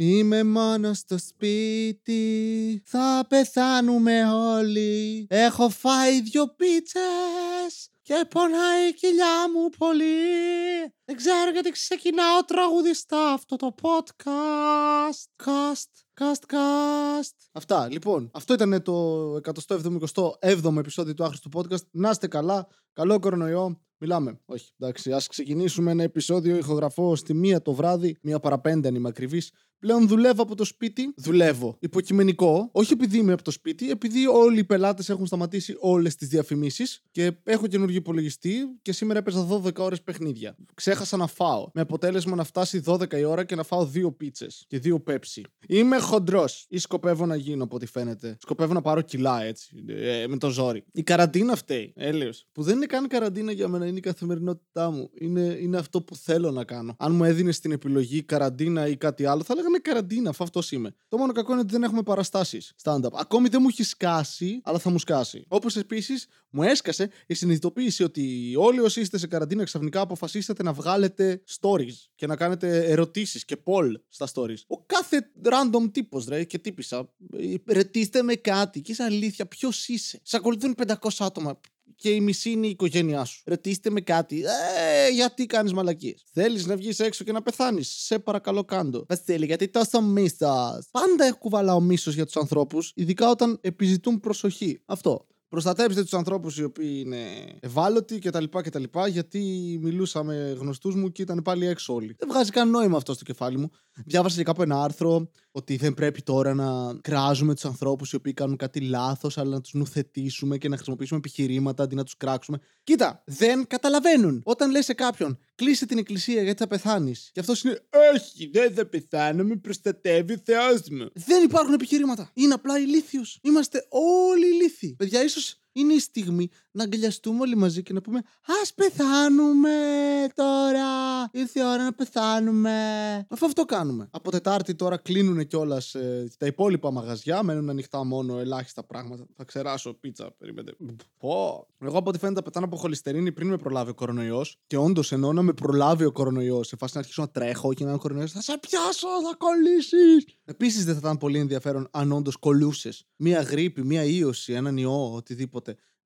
Είμαι μόνος στο σπίτι. Θα πεθάνουμε όλοι. Έχω φάει δυο πίτσες και πονάει η κοιλιά μου πολύ. Δεν ξέρω γιατί ξεκινάω τραγουδιστά αυτό το podcast. Cast, cast, cast. Αυτά, λοιπόν. Αυτό ήταν το 177ο επεισόδιο του άχρηστου podcast. Να είστε καλά. Καλό κορονοϊό. Μιλάμε. Όχι, εντάξει. Α ξεκινήσουμε ένα επεισόδιο. Ηχογραφώ στη μία το βράδυ, μία παραπέντε αν είμαι ακριβής. Πλέον δουλεύω από το σπίτι. Δουλεύω. Υποκειμενικό. Όχι επειδή είμαι από το σπίτι, επειδή όλοι οι πελάτες έχουν σταματήσει όλες τις διαφημίσεις και έχω καινούργιο υπολογιστή και σήμερα έπαιζα 12 ώρες παιχνίδια. Ξέχασα να φάω. Με αποτέλεσμα να φτάσει 12 η ώρα και να φάω δύο πίτσες και δύο πέψη. Είμαι χοντρός. Ή σκοπεύω να γίνω από ό,τι φαίνεται. Σκοπεύω να πάρω κιλά έτσι. Ε, με το ζόρι. Η καραντίνα φταίει. Έλεω. Που δεν είναι καν καραντίνα για μένα, είναι η καθημερινότητά μου. Είναι, είναι αυτό που θέλω να κάνω. Αν μου έδινες την επιλογή καραντίνα ή κάτι άλλο, θα έλεγα με καραντίνα, αφού αυτός είμαι. Το μόνο κακό είναι ότι δεν έχουμε παραστάσεις stand-up. Ακόμη δεν μου έχει σκάσει, αλλά θα μου σκάσει. Όπως επίσης μου έσκασε η συνειδητοποίηση ότι όλοι όσοι είστε σε καραντίνα ξαφνικά αποφασίσατε να βγάλετε stories και να κάνετε ερωτήσεις και poll στα stories. Ο κάθε random τύπος ρε και τύπησα. Ρετήστε με κάτι και είσαι αλήθεια, ποιος είσαι; Σε ακολουθούν 500 άτομα και η μισή είναι η οικογένειά σου. Ρωτήστε με κάτι. Ε, γιατί κάνεις μαλακίες. Θέλεις να βγεις έξω και να πεθάνεις. Σε παρακαλώ κάντο. Βασίλη, γιατί τόσο μίσο. Πάντα κουβαλάω μίσος για τους ανθρώπους, ειδικά όταν επιζητούν προσοχή. Αυτό. Προστατέψτε τους ανθρώπους οι οποίοι είναι ευάλωτοι κτλ. κτλ γιατί μιλούσα με γνωστούς μου και ήταν πάλι έξω όλοι. Δεν βγάζει καν νόημα αυτό στο κεφάλι μου. Διάβασα και κάπου ένα άρθρο ότι δεν πρέπει τώρα να κράζουμε τους ανθρώπους οι οποίοι κάνουν κάτι λάθος, αλλά να τους νουθετήσουμε και να χρησιμοποιήσουμε επιχειρήματα αντί να τους κράξουμε. Κοίτα, δεν καταλαβαίνουν. Όταν λες σε κάποιον, κλείσε την εκκλησία γιατί θα πεθάνεις. Και αυτό είναι, Όχι, δεν θα πεθάνω, με προστατεύει ο Θεός μου. Δεν υπάρχουν επιχειρήματα. Είναι απλά ηλίθιος. Είμαστε όλοι ηλίθιοι. Παιδιά, ίσως είναι η στιγμή να αγκαλιαστούμε όλοι μαζί και να πούμε Α πεθάνουμε τώρα. Ήρθε η ώρα να πεθάνουμε. Αφού αυτό κάνουμε. Από Τετάρτη τώρα κλείνουν κιόλας ε, τα υπόλοιπα μαγαζιά. Μένουν ανοιχτά μόνο ελάχιστα πράγματα. Θα ξεράσω πίτσα. Περίμενε. Πω. Εγώ από ό,τι φαίνεται πετάνω από χολυστερίνη πριν με προλάβει ο κορονοϊός. Και όντως εννοώ να με προλάβει ο κορονοϊός. Σε φάση να αρχίσω να τρέχω και να είναι κορονοϊός. Θα σε πιάσω, θα κολλήσεις. Επίσης δεν θα ήταν πολύ ενδιαφέρον αν όντως κολούσε μία γρήπη, μία ίωση, έναν ιό, οτιδήποτε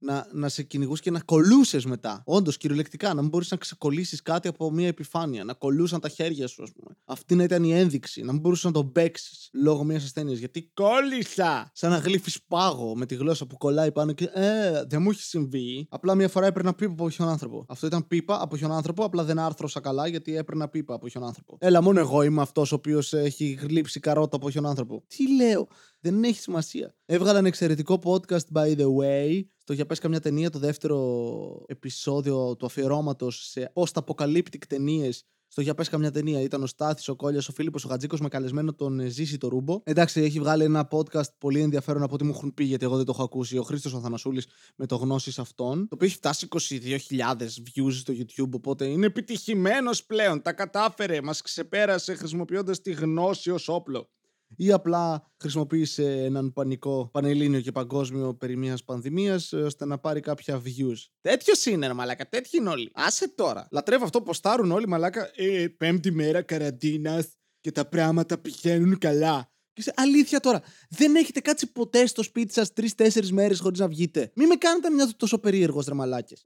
να, να σε κυνηγούσε και να κολούσες μετά. Όντως, κυριολεκτικά, να μην μπορείς να ξεκολλήσεις κάτι από μια επιφάνεια. Να κολούσαν τα χέρια σου, ας πούμε. Αυτή να ήταν η ένδειξη. Να μην μπορούσες να τον παίξεις λόγω μιας ασθένειας. Γιατί κόλλησα! Σαν να γλύφεις πάγο με τη γλώσσα που κολλάει πάνω και. Ε, δεν μου έχει συμβεί. Απλά μια φορά έπαιρνα πίπα από ποιον άνθρωπο. Αυτό ήταν πίπα από ποιον άνθρωπο, απλά δεν άρθρωσα καλά γιατί έπαιρνα πίπα από ποιον άνθρωπο. Έλα, μόνο εγώ είμαι αυτός ο οποίος έχει γλύψει καρότα από ποιον άνθρωπο. Τι λέω. Δεν έχει σημασία. Έβγαλα ένα εξαιρετικό podcast, by the way, στο για πες καμιά ταινία, το δεύτερο επεισόδιο του αφιερώματος σε post-apocalyptic ταινίες στο για πες καμιά ταινία. Ήταν ο Στάθης, ο Κόλιας, ο Φίλιππος, ο Γατζίκος με καλεσμένο τον ε, Ζήση το Ρούμπο. Εντάξει, έχει βγάλει ένα podcast πολύ ενδιαφέρον από ό,τι μου έχουν πει, γιατί εγώ δεν το έχω ακούσει. Ο Χρήστος Αθανασούλη με το γνώση αυτόν. Το οποίο έχει φτάσει 22.000 views στο YouTube, οπότε είναι επιτυχημένος πλέον. Τα κατάφερε, μας ξεπέρασε χρησιμοποιώντας τη γνώση ως όπλο ή απλά χρησιμοποίησε έναν πανικό πανελλήνιο και παγκόσμιο περί μιας πανδημίας ε, ώστε να πάρει κάποια views. Τέτοιος είναι, ρε μαλάκα, τέτοιοι είναι όλοι. Άσε τώρα. Λατρεύω αυτό που στάρουν όλοι, μαλάκα. Ε, πέμπτη μέρα καραντίνας και τα πράγματα πηγαίνουν καλά. Και σε αλήθεια τώρα, δεν έχετε κάτσει ποτέ στο σπίτι σας τρει-τέσσερι μέρες χωρίς να βγείτε; Μην με κάνετε μια τόσο περίεργος ρε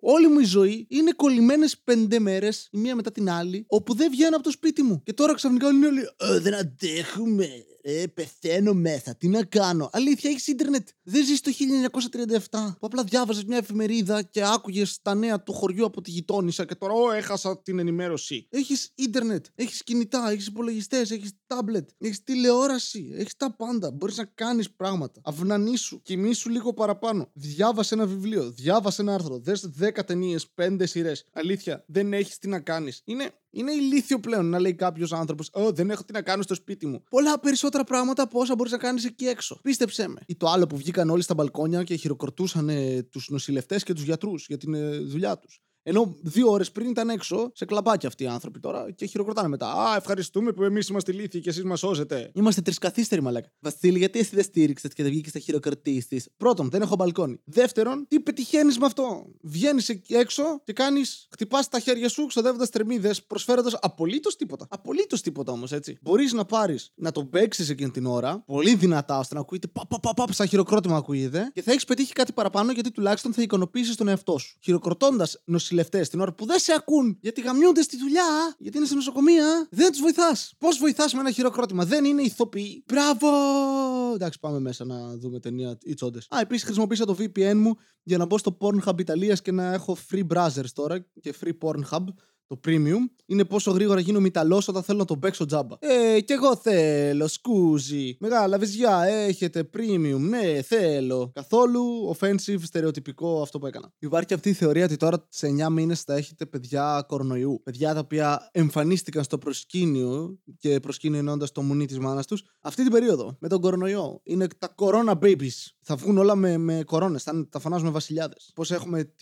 Όλη μου η ζωή είναι κολλημένες πέντε μέρες, η μία μετά την άλλη, όπου δεν βγαίνω από το σπίτι μου. Και τώρα ξαφνικά όλοι είναι όλοι. «Ε, δεν αντέχουμε. Ε, πεθαίνω μέσα. Τι να κάνω. Αλήθεια, έχεις ίντερνετ; Δεν ζεις το 1937. Που απλά διάβαζες μια εφημερίδα και άκουγες τα νέα του χωριού από τη γειτόνισσα και τώρα, Ω, έχασα την ενημέρωση. Έχεις ίντερνετ. Έχεις κινητά. Έχεις υπολογιστές. Έχεις τάμπλετ. Έχεις τηλεόραση. Έχεις τα πάντα. Μπορείς να κάνεις πράγματα. Αυνανίσου. Κοιμήσου λίγο παραπάνω. Διάβασε ένα βιβλίο. Διάβασε ένα άρθρο. Δες 10 ταινίες, 5 σειρές. Αλήθεια, δεν έχεις τι να κάνεις. Είναι είναι ηλίθιο πλέον να λέει κάποιος άνθρωπος: Ω, δεν έχω τι να κάνω στο σπίτι μου. Πολλά περισσότερα πράγματα από όσα μπορείς να κάνεις εκεί έξω. Πίστεψέ με. Ή το άλλο που βγήκαν όλοι στα μπαλκόνια και χειροκροτούσαν τους νοσηλευτές και τους γιατρούς για την ε, δουλειά τους. Ενώ δύο ώρες πριν ήταν έξω σε κλαμπάκια αυτοί οι άνθρωποι τώρα και χειροκροτάνε μετά. Α, ευχαριστούμε που εμείς είμαστε λύθοι και εσείς μας σώζετε. Είμαστε τρισκαθίστεροι, μαλάκα. Βασίλη, γιατί εσύ δεν στήριξες και δεν βγήκες στα χειροκροτήσεις; Πρώτον, δεν έχω μπαλκόνι. Δεύτερον, τι πετυχαίνεις με αυτό; Βγαίνεις έξω και κάνεις, χτυπάς τα χέρια σου ξοδεύοντας τρεμίδε, προσφέροντας απολύτως τίποτα. Απολύτως τίποτα όμως, έτσι. Μπορείς να πάρεις, να τον παίξεις εκείνη την ώρα, πολύ δυνατά ώστε να ακούγεται πα, πα, πα, πα, σαν χειροκρότημα ακούγεται και θα έχεις πετύχει κάτι παραπάνω γιατί τουλάχιστον θα εικονοποιήσεις τον εαυτό σου. Χειροκροτώντας νοσηλευτέ την ώρα που δεν σε ακούν γιατί γαμιούνται στη δουλειά, γιατί είναι σε νοσοκομεία, δεν τους βοηθάς. Πώς βοηθάς με ένα χειροκρότημα, δεν είναι ηθοποιοί. Μπράβο! Εντάξει, πάμε μέσα να δούμε ταινία ή τσόντες. Α, επίσης χρησιμοποίησα το VPN μου για να μπω στο Pornhub Ιταλίας και να έχω free browsers τώρα και free Pornhub το premium, είναι πόσο γρήγορα γίνω μηταλός όταν θέλω να τον παίξω τζάμπα. Ε, κι εγώ θέλω, σκούζι. Μεγάλα βυζιά, έχετε premium, ναι, θέλω. Καθόλου offensive, στερεοτυπικό αυτό που έκανα. Υπάρχει αυτή η θεωρία ότι τώρα σε 9 μήνες θα έχετε παιδιά κορονοϊού. Παιδιά τα οποία εμφανίστηκαν στο προσκήνιο και προσκήνιο ενώντα το μουνί της μάνας τους αυτή την περίοδο με τον κορονοϊό. Είναι τα corona babies. Θα βγουν όλα με, με κορώνες, θα τα φωνάζουμε βασιλιάδες. Πώς έχουμε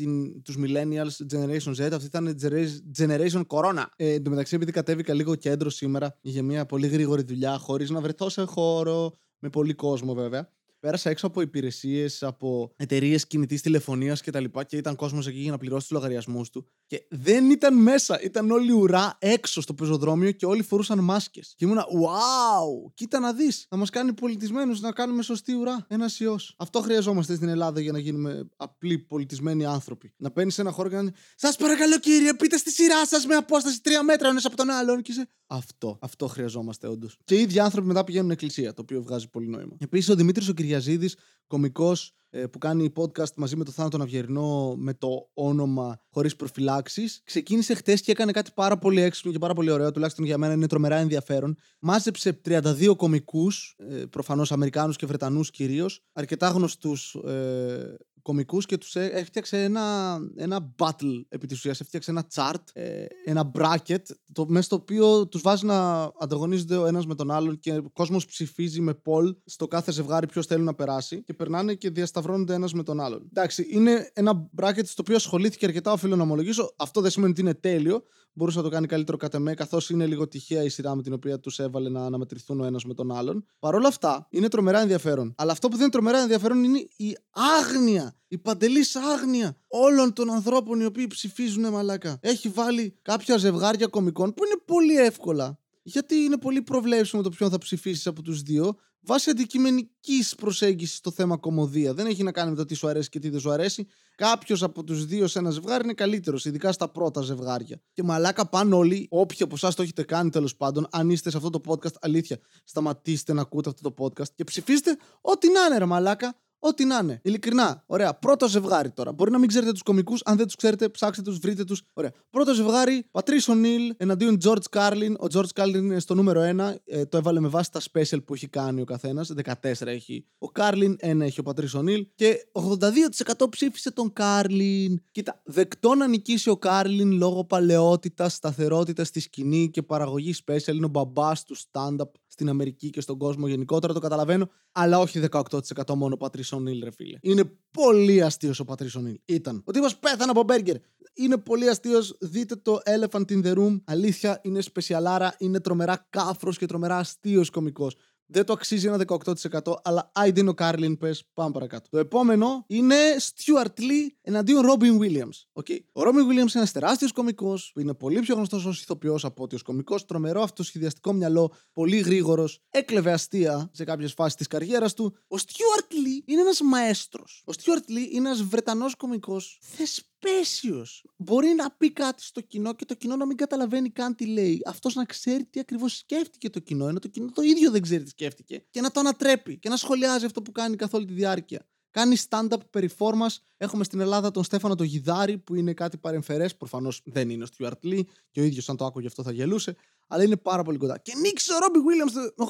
τους millennials, generation Z, αυτή ήταν generation Generation Corona. Ε, εν τω μεταξύ, επειδή κατέβηκα λίγο κέντρο σήμερα για μια πολύ γρήγορη δουλειά, χωρίς να βρεθώ σε χώρο, με πολύ κόσμο βέβαια. Πέρασα έξω από υπηρεσίες, από εταιρείες κινητής τηλεφωνίας κτλ. Και, και ήταν κόσμος εκεί για να πληρώσει τους λογαριασμούς του. Και δεν ήταν μέσα. Ήταν όλοι ουρά έξω στο πεζοδρόμιο και όλοι φορούσαν μάσκες. Και ήμουνα, wow! Κοίτα να δεις. Θα μας κάνει πολιτισμένους να κάνουμε σωστή ουρά. Ένας ιός. Αυτό χρειαζόμαστε στην Ελλάδα για να γίνουμε απλοί πολιτισμένοι άνθρωποι. Να παίρνεις ένα χώρο και να. Σας παρακαλώ κύριε, πείτε στη σειρά σας με απόσταση τρία μέτρα ένας από τον άλλον. Και είσαι. Αυτό. Αυτό χρειαζόμαστε όντως. Και οι ίδιοι άνθρωποι μετά πηγαίνουν εκκλησία, το οποίο βγάζει πολύ νόημα. Επίσης ο Δημήτρης ο Κυριαζίδης, κωμικός ε, που κάνει podcast μαζί με τον Θάνατο Αυγερινό με το όνομα Χωρίς Προφυλάξεις. Ξεκίνησε χτες και έκανε κάτι πάρα πολύ έξυπνο και πάρα πολύ ωραίο, τουλάχιστον για μένα είναι τρομερά ενδιαφέρον. Μάζεψε 32 κωμικού, ε, προφανώς Αμερικάνους και Βρετανούς κυρίως, αρκετά γνωστούς ε, κομικούς και τους έφτιαξε ένα, ένα battle επί της ουσίας. Έφτιαξε ένα chart, ε, ένα bracket, το, μέσα στο οποίο τους βάζει να ανταγωνίζονται ο ένας με τον άλλον και ο κόσμος ψηφίζει με poll στο κάθε ζευγάρι ποιος θέλει να περάσει και περνάνε και διασταυρώνονται ένας με τον άλλον. Εντάξει, είναι ένα bracket στο οποίο ασχολήθηκε αρκετά, οφείλω να ομολογήσω. Αυτό δεν σημαίνει ότι είναι τέλειο. Μπορούσε να το κάνει καλύτερο κατά με, καθώς είναι λίγο τυχαία η σειρά με την οποία τους έβαλε να αναμετρηθούν ο ένας με τον άλλον. Παρ' όλα αυτά, είναι τρομερά ενδιαφέρον. Αλλά αυτό που δεν είναι τρομερά ενδιαφέρον είναι η άγνοια η παντελής άγνοια όλων των ανθρώπων οι οποίοι ψηφίζουν μαλάκα. Έχει βάλει κάποια ζευγάρια κομικών που είναι πολύ εύκολα. Γιατί είναι πολύ προβλέψιμο το ποιον θα ψηφίσεις από τους δύο βάσει αντικειμενικής προσέγγισης στο θέμα κομμωδία. Δεν έχει να κάνει με το τι σου αρέσει και τι δεν σου αρέσει. Κάποιος από τους δύο σε ένα ζευγάρι είναι καλύτερος, ειδικά στα πρώτα ζευγάρια. Και μαλάκα πάνε όλοι, όποιοι από εσάς το έχετε κάνει τέλος πάντων, αν είστε σε αυτό το podcast, αλήθεια, σταματήστε να ακούτε αυτό το podcast και ψηφίστε ό,τι να είναι, ρε μαλάκα. Ό,τι να είναι. Ειλικρινά. Ωραία. Πρώτο ζευγάρι τώρα. Μπορεί να μην ξέρετε τους κομικούς. Αν δεν τους ξέρετε, ψάξτε τους, βρείτε τους. Ωραία. Πρώτο ζευγάρι. Πατρίς Νίλ εναντίον George Carlin. Ο George Carlin είναι στο νούμερο 1. Ε, το έβαλε με βάση τα special που έχει κάνει ο καθένας. 14 έχει ο Carlin, 1 έχει ο Πατρίς Νίλ. Και 82% ψήφισε τον Carlin. Κοίτα, δεκτό να νικήσει ο Carlin λόγω παλαιότητας, σταθερότητας στη σκηνή και παραγωγή special. Είναι ο μπαμπάς του stand-up στην Αμερική και στον κόσμο γενικότερα, το καταλαβαίνω. Αλλά όχι 18% μόνο Patrice O'Neal, ρε φίλε. Είναι πολύ αστείος ο Patrice O'Neal. Ήταν. Ο τύπος πέθανε από μπέργκερ. Είναι πολύ αστείος. Δείτε το Elephant in the Room. Αλήθεια, είναι σπεσιαλάρα, είναι τρομερά κάφρος και τρομερά αστείος κωμικός. Δεν το αξίζει ένα 18%, αλλά άιντε, είναι ο Carlin, πες, πάμε παρακάτω. Το επόμενο είναι Stewart Lee εναντίον Robin Williams. Okay. Ο Robin Williams είναι ένας τεράστιος κωμικός, που είναι πολύ πιο γνωστός ως ηθοποιός από ότι ως κωμικός, τρομερό αυτοσχεδιαστικό μυαλό, πολύ γρήγορος, έκλεβε αστεία σε κάποιες φάσεις της καριέρας του. Ο Stewart Lee είναι ένας μαέστρος. Ο Stewart Lee είναι ένας Βρετανός κωμικός απαίσιος. Μπορεί να πει κάτι στο κοινό και το κοινό να μην καταλαβαίνει καν τι λέει. Αυτός να ξέρει τι ακριβώς σκέφτηκε το κοινό, ενώ το κοινό το ίδιο δεν ξέρει τι σκέφτηκε. Και να το ανατρέπει και να σχολιάζει αυτό που κάνει καθ' όλη τη διάρκεια. Κάνει stand-up performance. Έχουμε στην Ελλάδα τον Στέφανο το Γιδάρη, που είναι κάτι παρεμφερές. Προφανώς δεν είναι ο Stewart Lee, και ο ίδιος, αν το άκουγε αυτό, θα γελούσε. Αλλά είναι πάρα πολύ κοντά. Και νίξε ο Ρόμπι Βίλιαμ με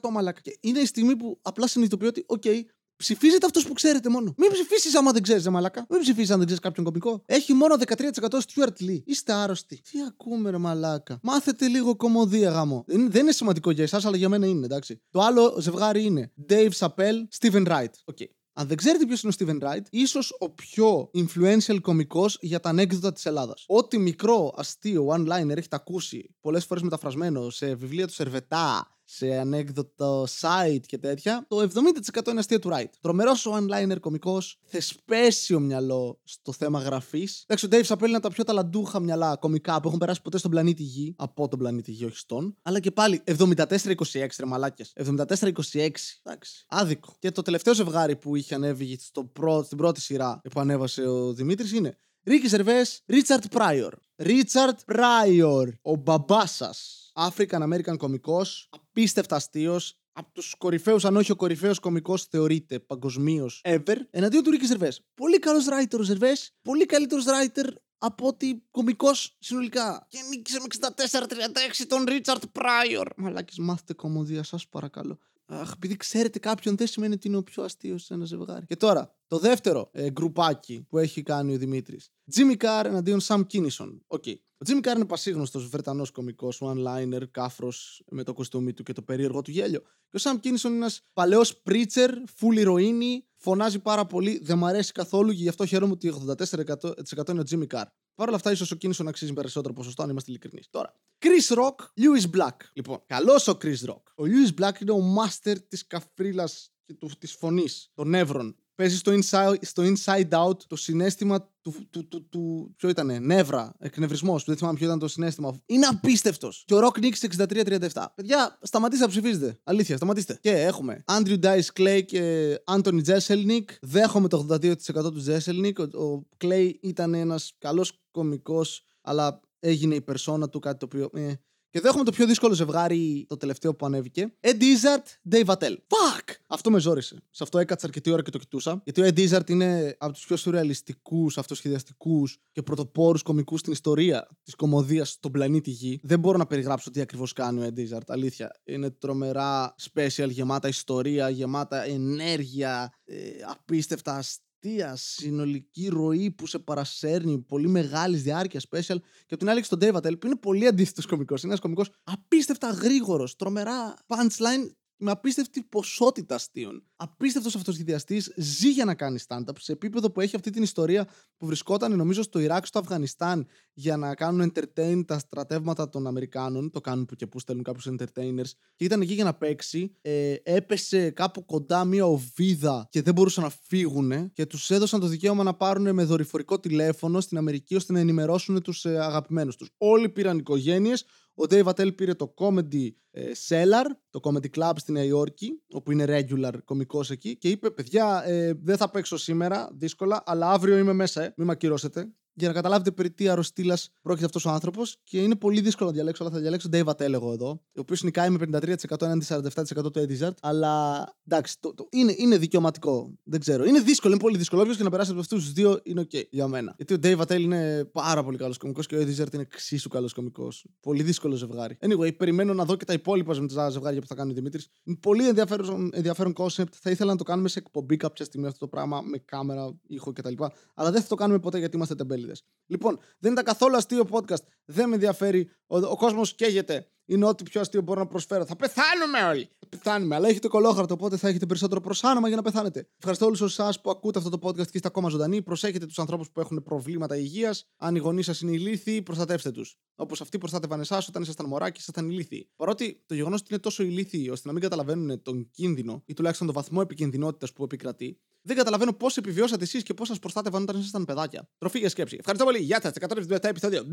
87% μαλάκα. Και είναι η στιγμή που απλά συνειδητοποιώ ότι, OK, okay, Ψηφίζετε αυτός που ξέρετε μόνο. Μην ψηφίσεις άμα δεν ξέρεις, μαλακά. Μην ψηφίσεις αν δεν ξέρεις κάποιον κομικό. Έχει μόνο 13% Stuart Lee. Είστε άρρωστοι. Τι ακούμε, ρε μαλάκα. Μάθετε λίγο κομμωδία γάμο. Δεν είναι σημαντικό για εσάς, αλλά για μένα είναι, εντάξει. Το άλλο ζευγάρι είναι Dave Chappelle, Steven Wright. Okay. Αν δεν ξέρετε ποιος είναι ο Steven Wright, ίσως ο πιο influential κωμικός για τα ανέκδοτα της Ελλάδας. Ό,τι μικρό αστείο one-liner έχετε ακούσει πολλές φορές μεταφρασμένο σε βιβλία του Σερβετά, σε ανέκδοτο site και τέτοια, το 70% είναι αστείο του Wright. Τρομερός one-liner κωμικός, θεσπέσιο μυαλό στο θέμα γραφής. Εντάξει, ο Dave Chappelle είναι από τα πιο ταλαντούχα μυαλά κωμικά που έχουν περάσει ποτέ στον πλανήτη Γη. Από τον πλανήτη Γη, όχι στον. Αλλά και πάλι 74-26 ρε μαλάκες. 74-26. Εντάξει. Άδικο. Και το τελευταίο ζευγάρι που είχε ανέβει στο πρω... στην πρώτη σειρά που ανέβασε ο Δημήτρης είναι Ρίκη Σερβέ, Ρίτσαρτ Πράιορ. Ρίτσαρτ Πράιορ, ο μπαμπάς σας. African American κωμικός, απίστευτα αστείος, από τους κορυφαίους, αν όχι ο κορυφαίος κωμικός θεωρείται παγκοσμίως ever, εναντίον του Ρίκη Ζερβέ. Πολύ καλός writer ο Ζερβέ, πολύ καλύτερος writer από ότι κωμικός συνολικά. Και νίκησε με 64-36 τον Richard Pryor. Μαλάκες, μάθετε κωμωδία, σας παρακαλώ. Αχ, επειδή ξέρετε κάποιον δεν σημαίνει ότι είναι ο πιο αστείος σε ένα ζευγάρι. Και τώρα, το δεύτερο ε, γκρουπάκι που έχει κάνει ο Δημήτρης. Jimmy Carr εναντίον Sam Kinison. OK. Okay. Ο Jimmy Carr είναι πασίγνωστος Βρετανός κωμικός, one-liner, κάφρος με το κοστούμι του και το περίεργο του γέλιο. Και ο Sam Kinison είναι ένας παλαιός preacher, full ηρωίνη, φωνάζει πάρα πολύ, δεν μ' αρέσει καθόλου και γι' αυτό χαίρομαι ότι 84% είναι ο Jimmy Carr. Παρ' όλα αυτά, ίσως ο Kinison αξίζει περισσότερο ποσοστό, αν είμαστε ειλικρινείς. Τώρα, Chris Rock, Lewis Black. Λοιπόν, καλός ο Chris Rock. Ο Lewis Black είναι ο master της καφρίλας και της φωνής, των νεύρων παίζει στο inside, στο inside out το συνέστημα του, του, του, του ποιο ήτανε, νεύρα, εκνευρισμός, δεν θυμάμαι ποιο ήταν το συνέστημα. Είναι απίστευτος. Και ο Rock νίκησε 63-37. Παιδιά, σταματήστε να ψηφίζετε. Αλήθεια, σταματήστε. Και έχουμε Andrew Dice Clay και Anthony Jeselnik. Δέχομαι το 82% του Jeselnik. Ο, ο Clay ήταν ένας καλός κωμικό, αλλά έγινε η περσόνα του κάτι το οποίο. Ε, και έχουμε το πιο δύσκολο ζευγάρι το τελευταίο που ανέβηκε. Ed Izzard, Dave Attell. Fuck! Αυτό με ζόρισε. Σε αυτό έκατσα αρκετή ώρα και το κοιτούσα. Γιατί ο Ed Izzard είναι από τους πιο σουρεαλιστικούς, αυτοσχεδιαστικούς και πρωτοπόρους κομικούς στην ιστορία της κομμωδίας στον πλανήτη Γη. Δεν μπορώ να περιγράψω τι ακριβώς κάνει ο Ed Izzard. Αλήθεια. Είναι τρομερά special, γεμάτα ιστορία, γεμάτα ενέργεια, ε, απίστευτα αστεία, συνολική ροή που σε παρασέρνει, πολύ μεγάλης διάρκειας special. Και από την άλλη, στον Dave Attell, που είναι πολύ αντίθετος κωμικός. Είναι ένας κωμικός απίστευτα γρήγορος, τρομερά punchline με απίστευτη ποσότητα αστείων. Απίστευτος αυτοσχεδιαστής, ζει για να κάνει stand-up σε επίπεδο που έχει αυτή την ιστορία που βρισκόταν, νομίζω, στο Ιράκ, στο Αφγανιστάν για να κάνουν entertain τα στρατεύματα των Αμερικάνων. Το κάνουν που και που στέλνουν κάποιους entertainers. Και ήταν εκεί για να παίξει. Ε, έπεσε κάπου κοντά μία οβίδα και δεν μπορούσαν να φύγουν. Και τους έδωσαν το δικαίωμα να πάρουν με δορυφορικό τηλέφωνο στην Αμερική ώστε να ενημερώσουν τους ε, αγαπημένους τους. Όλοι πήραν οικογένειες. Ο Dave Attell πήρε το Comedy ε, Cellar, το Comedy Club στη Νέα Υόρκη, όπου είναι regular κωμικός εκεί και είπε παιδιά ε, δεν θα παίξω σήμερα δύσκολα αλλά αύριο είμαι μέσα, ε, μην με ακυρώσετε για να καταλάβετε περί τι αρρωστήλας πρόκειται αυτός ο άνθρωπος. Και είναι πολύ δύσκολο να διαλέξω, αλλά θα διαλέξω Dave Attell εγώ εδώ, ο οποίος νικάει με 53% έναντι 47% του Edizard. Αλλά εντάξει, το, το, είναι, είναι δικαιωματικό. Δεν ξέρω. Είναι δύσκολο, είναι πολύ δύσκολο. Όποιος και να περάσει από αυτούς τους δύο είναι OK για μένα. Γιατί ο Dave Attell είναι πάρα πολύ καλός κωμικός και ο Edizard είναι εξίσου καλός κωμικός. Πολύ δύσκολο ζευγάρι. Anyway, περιμένω να δω και τα υπόλοιπα με τα ζευγάρια που θα κάνει ο Δημήτρης. Είναι πολύ ενδιαφέρον, ενδιαφέρον concept. Θα ήθελα να το κάνουμε σε εκπομπή κάποια στιγμή αυτό το πράγμα με κάμερα, ήχο κτλ. Αλλά δεν θα το κάνουμε ποτέ γιατί είμαστε τεμπέληδες. Λοιπόν, δεν ήταν καθόλου αστείο podcast. Δεν με ενδιαφέρει. Ο, ο κόσμος καίγεται. Είναι ό,τι πιο αστείο μπορώ να προσφέρω. Θα πεθάνουμε όλοι. Θα πεθάνουμε. Αλλά έχετε κολόχαρτο, οπότε θα έχετε περισσότερο προσάνομα για να πεθάνετε. Ευχαριστώ όλους εσάς που ακούτε αυτό το podcast και είστε ακόμα ζωντανοί. Προσέχετε τους ανθρώπους που έχουν προβλήματα υγείας. Αν οι γονείς σας είναι ηλίθιοι, προστατεύστε τους. Όπως αυτοί προστάτευαν εσάς όταν ήσασταν μωρά και ήσασταν ηλίθιοι. Παρότι το γεγονός ότι είναι τόσο ηλίθιοι ώστε να μην καταλαβαίνουν τον κίνδυνο ή τουλάχιστον τον βαθμό επικίνδυνοτητα που επικρατεί, δεν καταλαβαίνω πώς επιβιώσατε εσείς και πώς σας προστάτευαν όταν ήσασταν παιδάκια. Τροφή για σκέψη. Ευχαριστώ πολύ. Γεια σας. 177 επεισόδιο.